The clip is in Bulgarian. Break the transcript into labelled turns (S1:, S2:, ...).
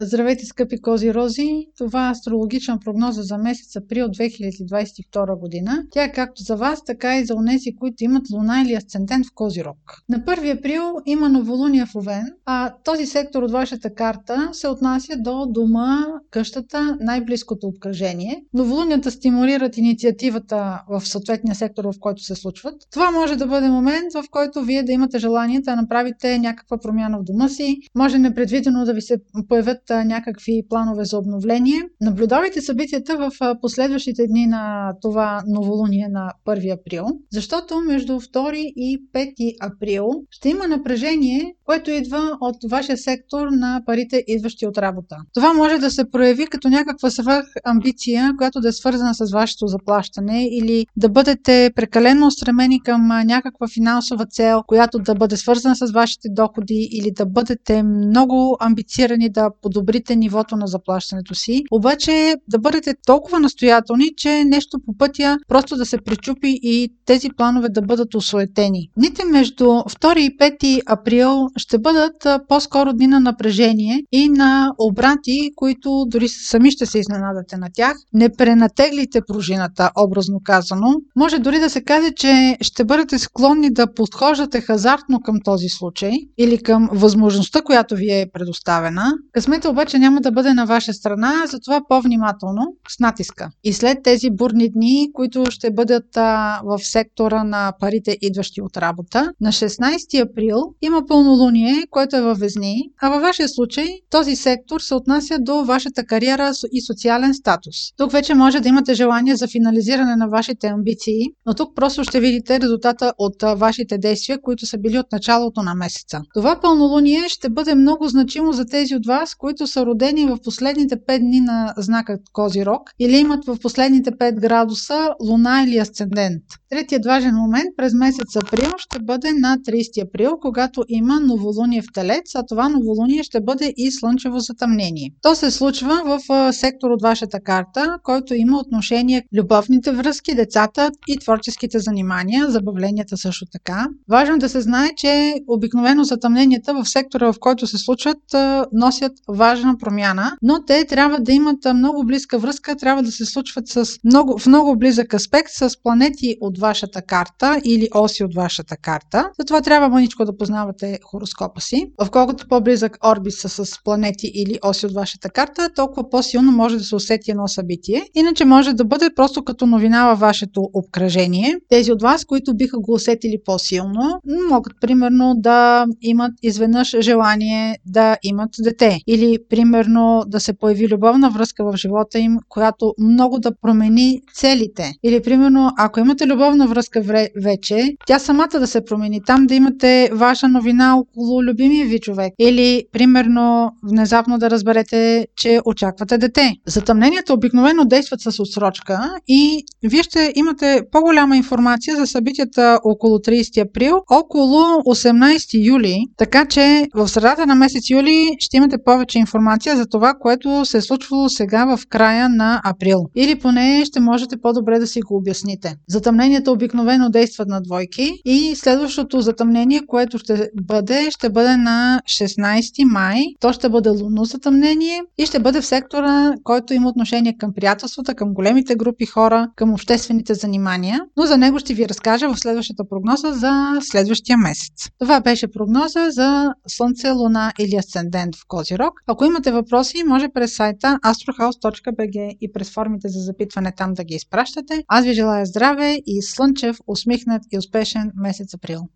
S1: Здравейте, скъпи кози рози! Това е астрологична прогноза за месец април 2022 година. Тя е както за вас, така и за унеси, които имат луна или асцендент в Козирог. На 1 април има новолуния в Овен, а този сектор от вашата карта се отнася до дома, къщата, най-близкото обкръжение. Новолунията стимулират инициативата в съответния сектор, в който се случват. Това може да бъде момент, в който вие да имате желание да направите някаква промяна в дома си. Може непредвидено да ви се появят някакви планове за обновление. Наблюдавайте събитията в последващите дни на това новолуние на 1 април, защото между 2 и 5 април ще има напрежение, което идва от вашия сектор на парите, идващи от работа. Това може да се прояви като някаква свръх амбиция, която да е свързана с вашето заплащане или да бъдете прекалено устремени към някаква финансова цел, която да бъде свързана с вашите доходи или да бъдете много амбицирани да подобрите нивото на заплащането си. Обаче да бъдете толкова настоятелни, че нещо по пътя просто да се причупи и тези планове да бъдат осуетени. Дните между 2 и 5 април ще бъдат по-скоро дни на напрежение и на обрати, които дори сами ще се изненадате на тях. Не пренатеглите пружината, образно казано. Може дори да се каже, че ще бъдете склонни да подхождате хазартно към този случай или към възможността, която ви е предоставена. Късмета обаче няма да бъде на ваша страна, затова по-внимателно с натиска. И след тези бурни дни, които ще бъдат а, в сектора на парите, идващи от работа, на 16 април има пълнолуние, което е във Везни, а във вашия случай този сектор се отнася до вашата кариера и социален статус. Тук вече може да имате желание за финализиране на вашите амбиции, но тук просто ще видите резултата от вашите действия, които са били от началото на месеца. Това пълнолуние ще бъде много значимо за тези от вас, които са родени в последните 5 дни на знака Козирог или имат в последните 5 градуса луна или асцендент. Третият важен момент през месец април ще бъде на 30 април, когато има новолуние в Телец, а това новолуние ще бъде и слънчево затъмнение. То се случва в сектор от вашата карта, който има отношение к любовните връзки, децата и творческите занимания, забавленията също така. Важно да се знае, че обикновено затъмненията в сектора, в който се случват, носят важна промяна, но те трябва да имат много близка връзка, трябва да се случват с много, в много близък аспект с планети от вашата карта или оси от вашата карта. Затова трябва мъничко да познавате хороскопа си. В колкото по-близък орбит са с планети или оси от вашата карта, толкова по-силно може да се усети едно събитие. Иначе може да бъде просто като новина във вашето обкръжение. Тези от вас, които биха го усетили по-силно, могат примерно да имат изведнъж желание да имат дете. Или примерно да се появи любовна връзка в живота им, която много да промени целите. Или примерно, ако имате любовна връзка вече, тя самата да се промени. Там да имате ваша новина около любимия ви човек. Или примерно внезапно да разберете, че очаквате дете. Затъмненията обикновено действат с отсрочка и вие ще имате по-голяма информация за събитията около 30 април, около 18 юли, така че в средата на месец юли ще имате повече информация за това, което се е случвало сега в края на април. Или поне ще можете по-добре да си го обясните. Затъмненията обикновено действат на двойки и следващото затъмнение, което ще бъде, ще бъде на 16 май. То ще бъде лунно затъмнение и ще бъде в сектора, който има отношение към приятелствата, към големите групи хора, към обществените занимания. Но за него ще ви разкажа в следващата прогноза за следващия месец. Това беше прогноза за Слънце, Луна или Асцендент в Козирог. Ако имате въпроси, може през сайта astrohouse.bg и през формите за запитване там да ги изпращате. Аз ви желая здраве и слънчев, усмихнат и успешен месец април.